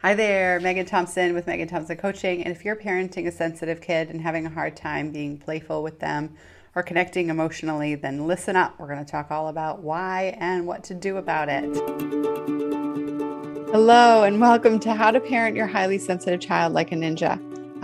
Hi there, Megghan Thompson with Megghan Thompson Coaching. And if you're parenting a sensitive kid and having a hard time being playful with them or connecting emotionally, then listen up. We're going to talk all about why and what to do about it. Hello, and welcome to How to Parent Your Highly Sensitive Child Like a Ninja.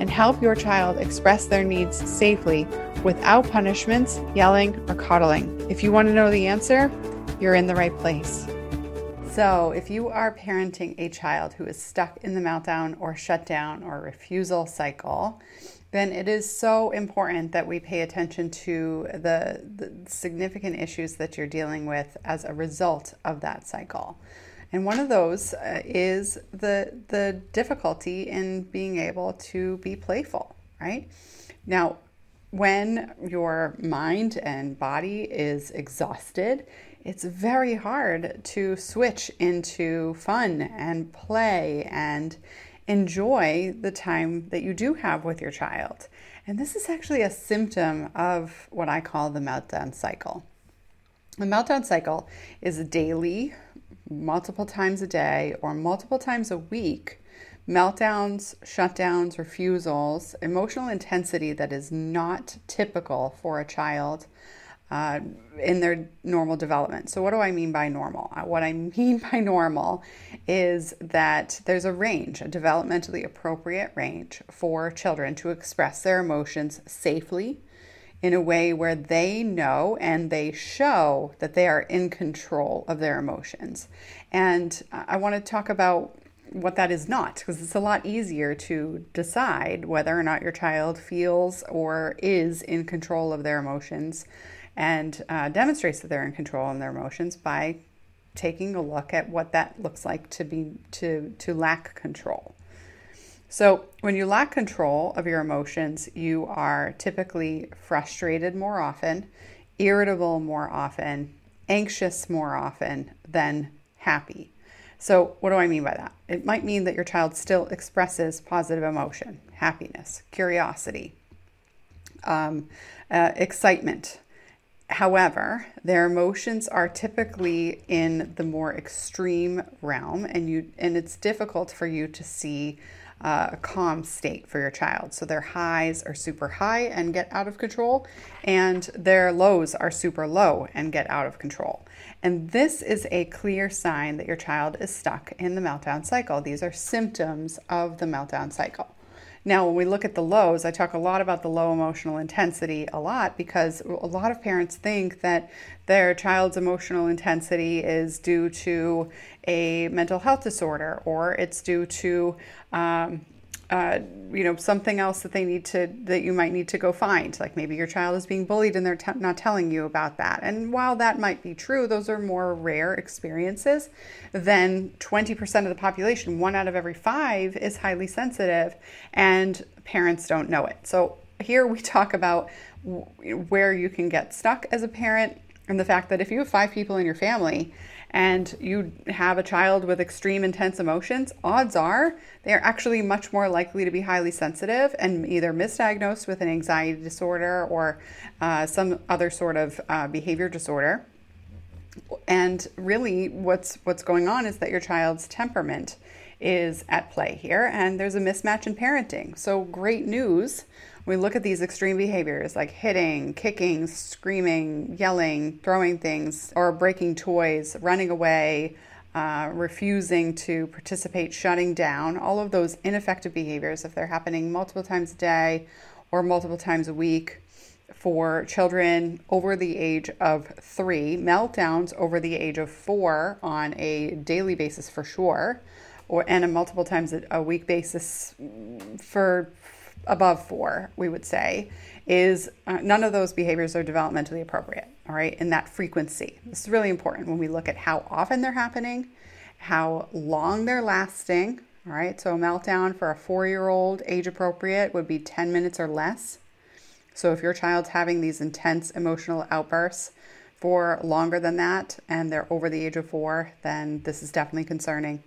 and help your child express their needs safely without punishments, yelling, or coddling. If you want to know the answer, you're in the right place. So, if you are parenting a child who is stuck in the meltdown or shutdown or refusal cycle, then it is so important that we pay attention to the, the significant issues that you're dealing with as a result of that cycle. And one of those uh, is the the difficulty in being able to be playful, right? Now, when your mind and body is exhausted, it's very hard to switch into fun and play and enjoy the time that you do have with your child. And this is actually a symptom of what I call the meltdown cycle. The meltdown cycle is a daily multiple times a day or multiple times a week, meltdowns, shutdowns, refusals, emotional intensity that is not typical for a child uh, in their normal development. So, what do I mean by normal? Uh, what I mean by normal is that there's a range, a developmentally appropriate range for children to express their emotions safely in a way where they know and they show that they are in control of their emotions. And I want to talk about what that is not because it's a lot easier to decide whether or not your child feels or is in control of their emotions and uh, demonstrates that they're in control of their emotions by taking a look at what that looks like to be to to lack control so, when you lack control of your emotions, you are typically frustrated more often, irritable more often, anxious more often than happy. So, what do I mean by that? It might mean that your child still expresses positive emotion, happiness, curiosity, um, uh, excitement. However, their emotions are typically in the more extreme realm, and you and it's difficult for you to see uh, a calm state for your child. So their highs are super high and get out of control, and their lows are super low and get out of control. And this is a clear sign that your child is stuck in the meltdown cycle. These are symptoms of the meltdown cycle. Now, when we look at the lows, I talk a lot about the low emotional intensity a lot because a lot of parents think that their child's emotional intensity is due to a mental health disorder or it's due to um, uh, you know something else that they need to that you might need to go find. Like maybe your child is being bullied and they're not telling you about that. And while that might be true those are more rare experiences than 20% of the population. One out of every five is highly sensitive and parents don't know it. So here we talk about where you can get stuck as a parent and the fact that if you have five people in your family and you have a child with extreme intense emotions, odds are they are actually much more likely to be highly sensitive and either misdiagnosed with an anxiety disorder or uh, some other sort of uh, behavior disorder. And really, what's what's going on is that your child's temperament is at play here, and there's a mismatch in parenting. So, great news we look at these extreme behaviors like hitting, kicking, screaming, yelling, throwing things, or breaking toys, running away, uh, refusing to participate, shutting down, all of those ineffective behaviors, if they're happening multiple times a day or multiple times a week for children over the age of three, meltdowns over the age of four on a daily basis for sure, or and a multiple times a week basis for above four, we would say, is uh, none of those behaviors are developmentally appropriate, all right, in that frequency. This is really important when we look at how often they're happening, how long they're lasting, All right, so a meltdown for a four year old, age appropriate, would be 10 minutes or less. So if your child's having these intense emotional outbursts for longer than that and they're over the age of four, then this is definitely concerning.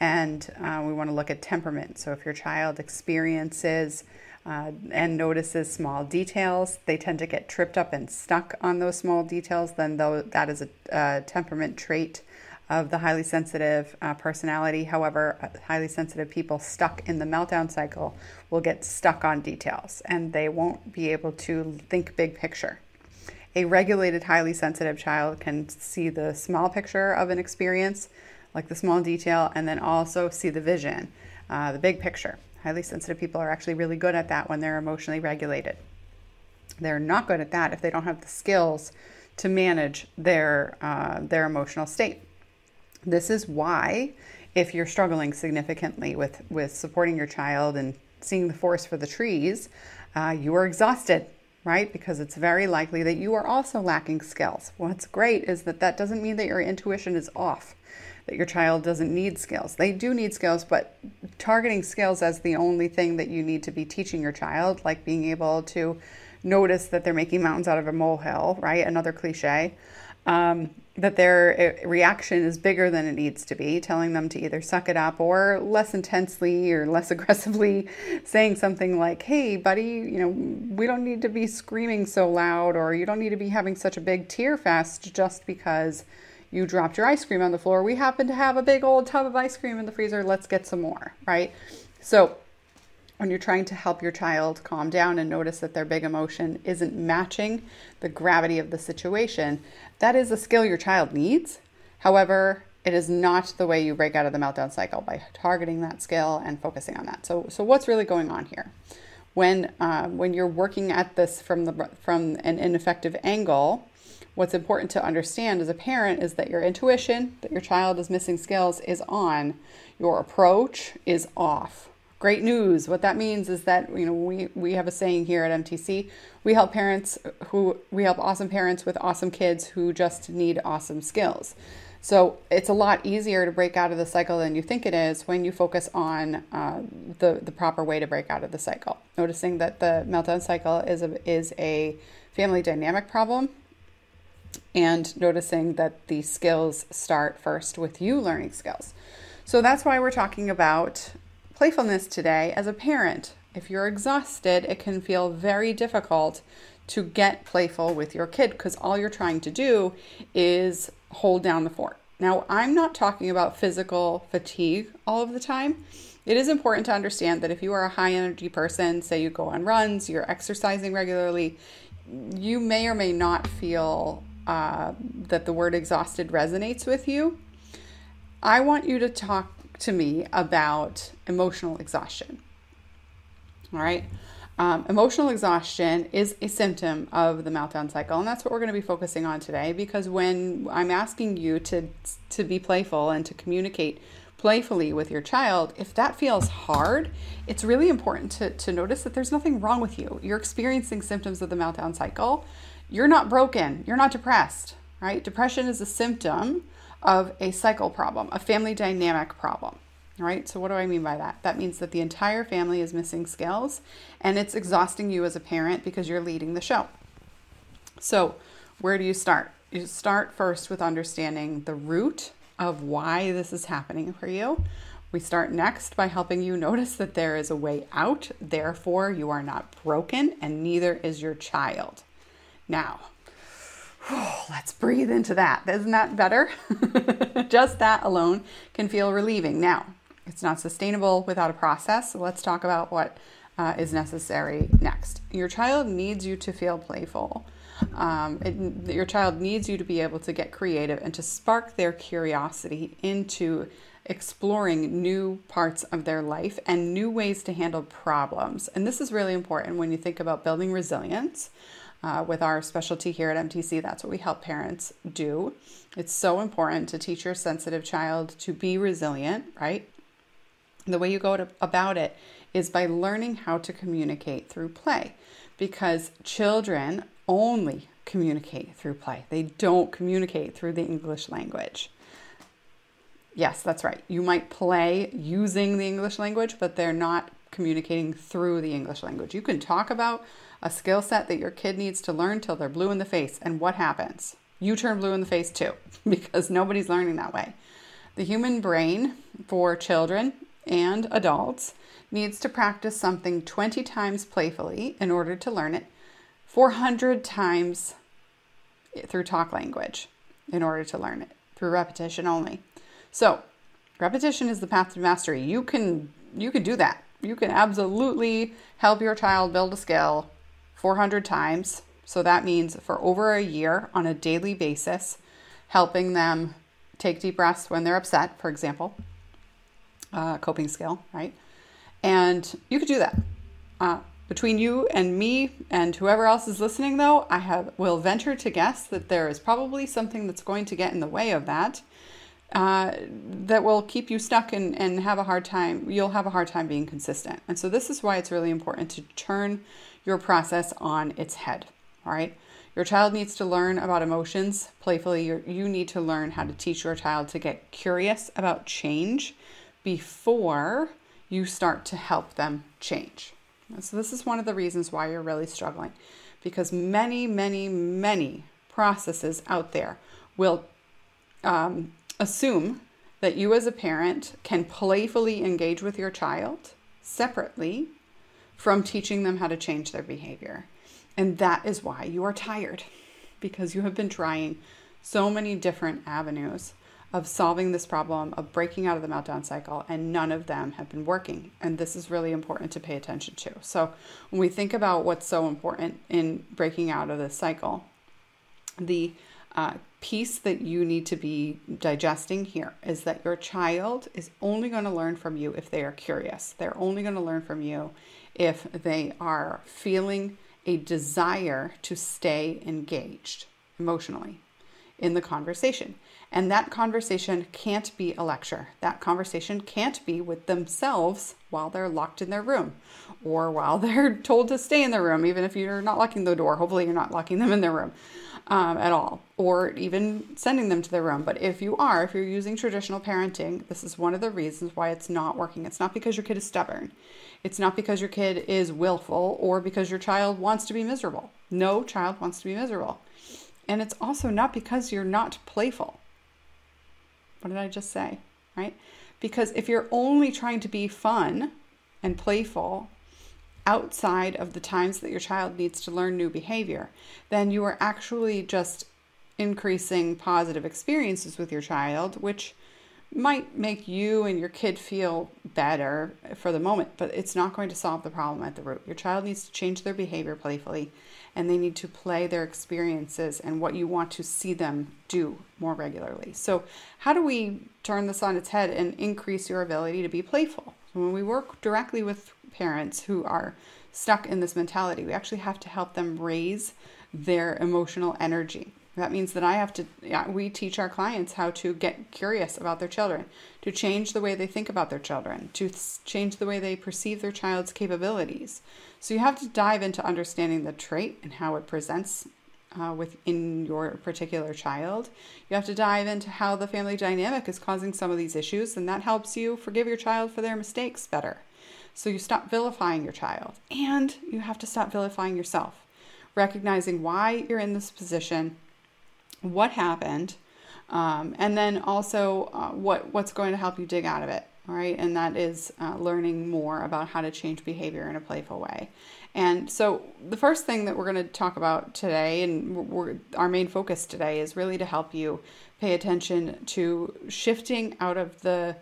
And uh, we want to look at temperament. So if your child experiences uh, and notices small details, they tend to get tripped up and stuck on those small details, then though that is a, a temperament trait of the highly sensitive uh, personality. However, uh, highly sensitive people stuck in the meltdown cycle will get stuck on details and they won't be able to think big picture. A regulated, highly sensitive child can see the small picture of an experience, like the small detail, and then also see the vision, uh, the big picture. Highly sensitive people are actually really good at that when they're emotionally regulated. They're not good at that if they don't have the skills to manage their uh, their emotional state. This is why, if you're struggling significantly with with supporting your child and seeing the forest for the trees, uh, you are exhausted right? Because it's very likely that you are also lacking skills. What's great is that that doesn't mean that your intuition is off that your child doesn't need skills. They do need skills, but targeting skills as the only thing that you need to be teaching your child, like being able to notice that they're making mountains out of a molehill, right? Another cliche. Um, that their uh, reaction is bigger than it needs to be, telling them to either suck it up or less intensely or less aggressively saying something like, hey, buddy, you know, we don't need to be screaming so loud or you don't need to be having such a big tear fest just because you dropped your ice cream on the floor. We happen to have a big old tub of ice cream in the freezer. Let's get some more, right? So, when you're trying to help your child calm down and notice that their big emotion isn't matching the gravity of the situation, that is a skill your child needs. However, it is not the way you break out of the meltdown cycle by targeting that skill and focusing on that. So, so what's really going on here? When uh, when you're working at this from the from an ineffective angle, what's important to understand as a parent is that your intuition that your child is missing skills is on, your approach is off. Great news. What that means is that you know we we have a saying here at MTC. We help parents who we help awesome parents with awesome kids who just need awesome skills. So it's a lot easier to break out of the cycle than you think it is when you focus on uh, the the proper way to break out of the cycle. Noticing that the meltdown cycle is a is a family dynamic problem and noticing that the skills start first with you learning skills. So that's why we're talking about playfulness today as a parent. If you're exhausted, it can feel very difficult to get playful with your kid because all you're trying to do is hold down the fort. Now, I'm not talking about physical fatigue all of the time. It is important to understand that if you are a high energy person, say you go on runs, you're exercising regularly, you may or may not feel uh, that the word exhausted resonates with you, I want you to talk to me about emotional exhaustion. All right. Um, emotional exhaustion is a symptom of the meltdown cycle, and that's what we're going to be focusing on today. Because when I'm asking you to to be playful and to communicate playfully with your child, if that feels hard, it's really important to, to notice that there's nothing wrong with you. You're experiencing symptoms of the meltdown cycle, you're not broken, you're not depressed, right? Depression is a symptom of a cycle problem, a family dynamic problem, right? So, what do I mean by that? That means that the entire family is missing skills and it's exhausting you as a parent because you're leading the show. So, where do you start? You start first with understanding the root of why this is happening for you. We start next by helping you notice that there is a way out, therefore, you are not broken, and neither is your child. Now, let's breathe into that. Isn't that better? Just that alone can feel relieving. Now, it's not sustainable without a process. So let's talk about what uh, is necessary next. Your child needs you to feel playful. Um, it, your child needs you to be able to get creative and to spark their curiosity into exploring new parts of their life and new ways to handle problems. And this is really important when you think about building resilience. Uh, with our specialty here at MTC, that's what we help parents do. It's so important to teach your sensitive child to be resilient, right? The way you go to, about it is by learning how to communicate through play because children only communicate through play. They don't communicate through the English language. Yes, that's right. You might play using the English language, but they're not communicating through the English language. You can talk about a skill set that your kid needs to learn till they're blue in the face, and what happens? You turn blue in the face too, because nobody's learning that way. The human brain for children and adults needs to practice something 20 times playfully in order to learn it, 400 times through talk language in order to learn it, through repetition only. So, repetition is the path to mastery. You can you can do that. You can absolutely help your child build a skill 400 times. So that means for over a year on a daily basis, helping them take deep breaths when they're upset, for example, uh, coping skill, right? And you could do that. Uh, between you and me and whoever else is listening, though, I have will venture to guess that there is probably something that's going to get in the way of that that will keep you stuck and, and have a hard time. You'll have a hard time being consistent. And so, this is why it's really important to turn your process on its head. All right. Your child needs to learn about emotions playfully. You're, you need to learn how to teach your child to get curious about change before you start to help them change. So, this is one of the reasons why you're really struggling because many, many, many processes out there will um, Assume that you, as a parent, can playfully engage with your child separately from teaching them how to change their behavior. And that is why you are tired because you have been trying so many different avenues of solving this problem, of breaking out of the meltdown cycle, and none of them have been working. And this is really important to pay attention to. So, when we think about what's so important in breaking out of this cycle, the uh, piece that you need to be digesting here is that your child is only going to learn from you if they are curious. They're only going to learn from you if they are feeling a desire to stay engaged emotionally in the conversation. And that conversation can't be a lecture. That conversation can't be with themselves while they're locked in their room or while they're told to stay in their room, even if you're not locking the door. Hopefully, you're not locking them in their room um, at all, or even sending them to their room. But if you are, if you're using traditional parenting, this is one of the reasons why it's not working. It's not because your kid is stubborn, it's not because your kid is willful, or because your child wants to be miserable. No child wants to be miserable. And it's also not because you're not playful. What did I just say? Right? Because if you're only trying to be fun and playful outside of the times that your child needs to learn new behavior, then you are actually just increasing positive experiences with your child, which might make you and your kid feel better for the moment, but it's not going to solve the problem at the root. Your child needs to change their behavior playfully and they need to play their experiences and what you want to see them do more regularly. So, how do we turn this on its head and increase your ability to be playful? When we work directly with parents who are stuck in this mentality, we actually have to help them raise their emotional energy. That means that I have to, yeah, we teach our clients how to get curious about their children, to change the way they think about their children, to change the way they perceive their child's capabilities. So you have to dive into understanding the trait and how it presents uh, within your particular child. You have to dive into how the family dynamic is causing some of these issues, and that helps you forgive your child for their mistakes better. So you stop vilifying your child, and you have to stop vilifying yourself, recognizing why you're in this position what happened, um, and then also uh, what what's going to help you dig out of it. All right, and that is uh, learning more about how to change behavior in a playful way. And so, the first thing that we're going to talk about today, and our main focus today, is really to help you pay attention to shifting out of the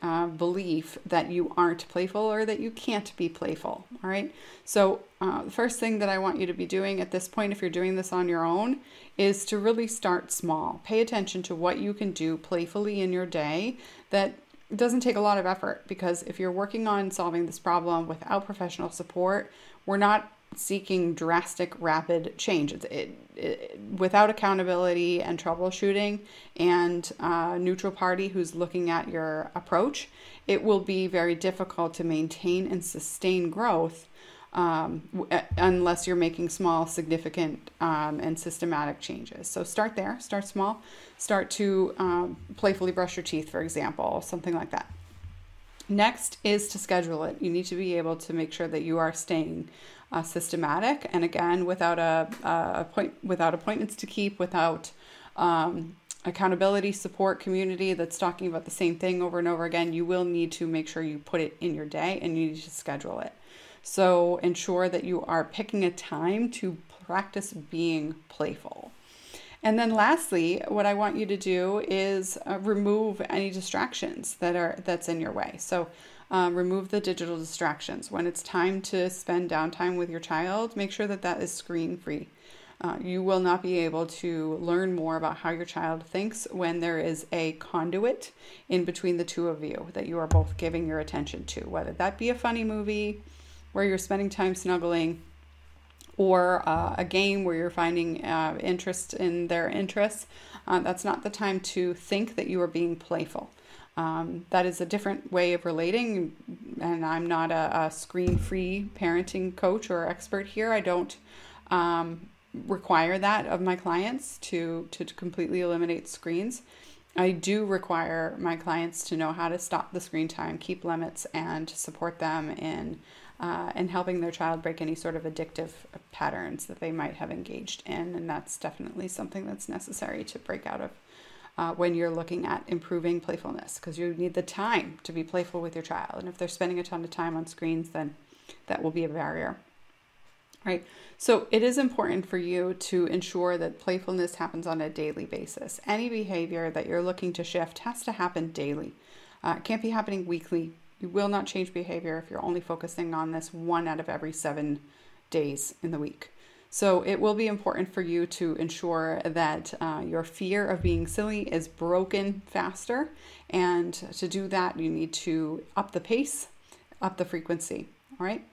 uh, belief that you aren't playful or that you can't be playful. All right. So, uh, the first thing that I want you to be doing at this point, if you're doing this on your own, is to really start small. Pay attention to what you can do playfully in your day that doesn't take a lot of effort because if you're working on solving this problem without professional support, we're not seeking drastic, rapid change. It, it, it, without accountability and troubleshooting and a neutral party who's looking at your approach, it will be very difficult to maintain and sustain growth um, unless you're making small, significant, um, and systematic changes. So start there, start small, start to um, playfully brush your teeth, for example, something like that. Next is to schedule it. You need to be able to make sure that you are staying uh, systematic, and again, without a, a point, without appointments to keep, without um, accountability support community that's talking about the same thing over and over again, you will need to make sure you put it in your day and you need to schedule it. So ensure that you are picking a time to practice being playful. And then lastly, what I want you to do is uh, remove any distractions that are that's in your way. So uh, remove the digital distractions. When it's time to spend downtime with your child, make sure that that is screen free. Uh, you will not be able to learn more about how your child thinks when there is a conduit in between the two of you that you are both giving your attention to, whether that be a funny movie where you're spending time snuggling or uh, a game where you're finding uh, interest in their interests. Uh, that's not the time to think that you are being playful. Um, that is a different way of relating, and I'm not a, a screen free parenting coach or expert here. I don't um, require that of my clients to to completely eliminate screens. I do require my clients to know how to stop the screen time, keep limits, and support them in uh, in helping their child break any sort of addictive patterns that they might have engaged in. And that's definitely something that's necessary to break out of uh, when you're looking at improving playfulness because you need the time to be playful with your child. And if they're spending a ton of time on screens, then that will be a barrier right? So it is important for you to ensure that playfulness happens on a daily basis. Any behavior that you're looking to shift has to happen daily. Uh, it can't be happening weekly. You will not change behavior if you're only focusing on this one out of every seven days in the week. So it will be important for you to ensure that uh, your fear of being silly is broken faster. And to do that, you need to up the pace, up the frequency. All right.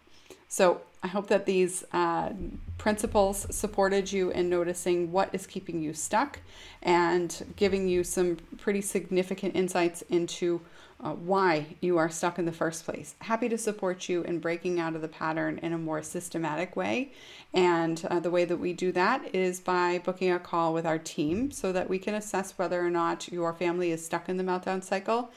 So I hope that these uh, principles supported you in noticing what is keeping you stuck and giving you some pretty significant insights into uh, why you are stuck in the first place. Happy to support you in breaking out of the pattern in a more systematic way. And uh, the way that we do that is by booking a call with our team so that we can assess whether or not your family is stuck in the meltdown cycle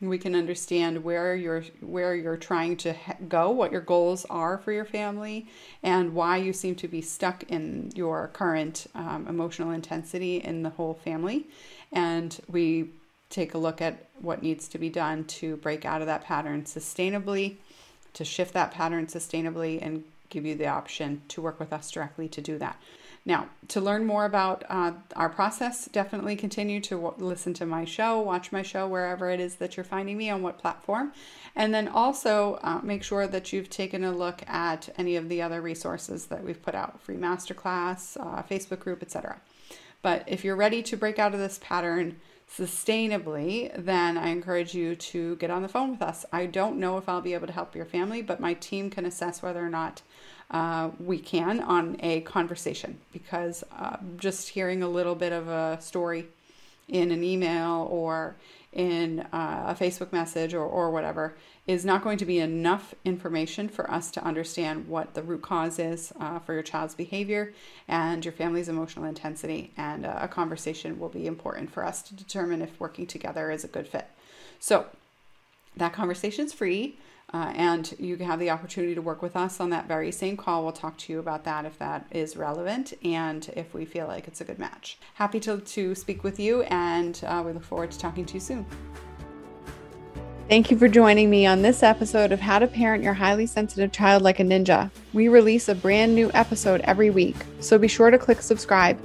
we can understand where you're where you're trying to go what your goals are for your family and why you seem to be stuck in your current um, emotional intensity in the whole family. And we take a look at what needs to be done to break out of that pattern sustainably to shift that pattern sustainably and give you the option to work with us directly to do that now, to learn more about uh, our process, definitely continue to w- listen to my show, watch my show wherever it is that you're finding me on what platform. And then also uh, make sure that you've taken a look at any of the other resources that we've put out free masterclass, uh, Facebook group, etc. But if you're ready to break out of this pattern, sustainably, then I encourage you to get on the phone with us. I don't know if I'll be able to help your family, but my team can assess whether or not uh, we can on a conversation because uh, just hearing a little bit of a story in an email or in uh, a Facebook message or, or whatever is not going to be enough information for us to understand what the root cause is uh, for your child's behavior and your family's emotional intensity. And uh, a conversation will be important for us to determine if working together is a good fit. So, that conversation is free. Uh, and you have the opportunity to work with us on that very same call. We'll talk to you about that if that is relevant and if we feel like it's a good match. Happy to, to speak with you, and uh, we look forward to talking to you soon. Thank you for joining me on this episode of How to Parent Your Highly Sensitive Child Like a Ninja. We release a brand new episode every week, so be sure to click subscribe.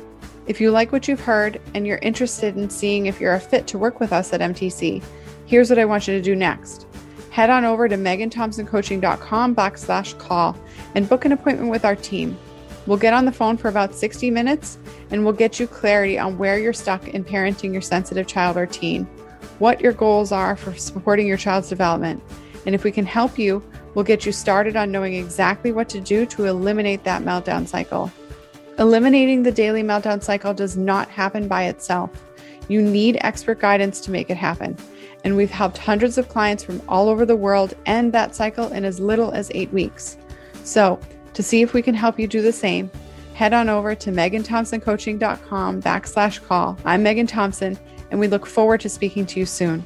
If you like what you've heard and you're interested in seeing if you're a fit to work with us at MTC, here's what I want you to do next head on over to megghanthompsoncoaching.com backslash call and book an appointment with our team. We'll get on the phone for about 60 minutes and we'll get you clarity on where you're stuck in parenting your sensitive child or teen, what your goals are for supporting your child's development. And if we can help you, we'll get you started on knowing exactly what to do to eliminate that meltdown cycle. Eliminating the daily meltdown cycle does not happen by itself. You need expert guidance to make it happen and we've helped hundreds of clients from all over the world end that cycle in as little as eight weeks. So, to see if we can help you do the same, head on over to megghanthompsoncoaching.com backslash call. I'm Megghan Thompson, and we look forward to speaking to you soon.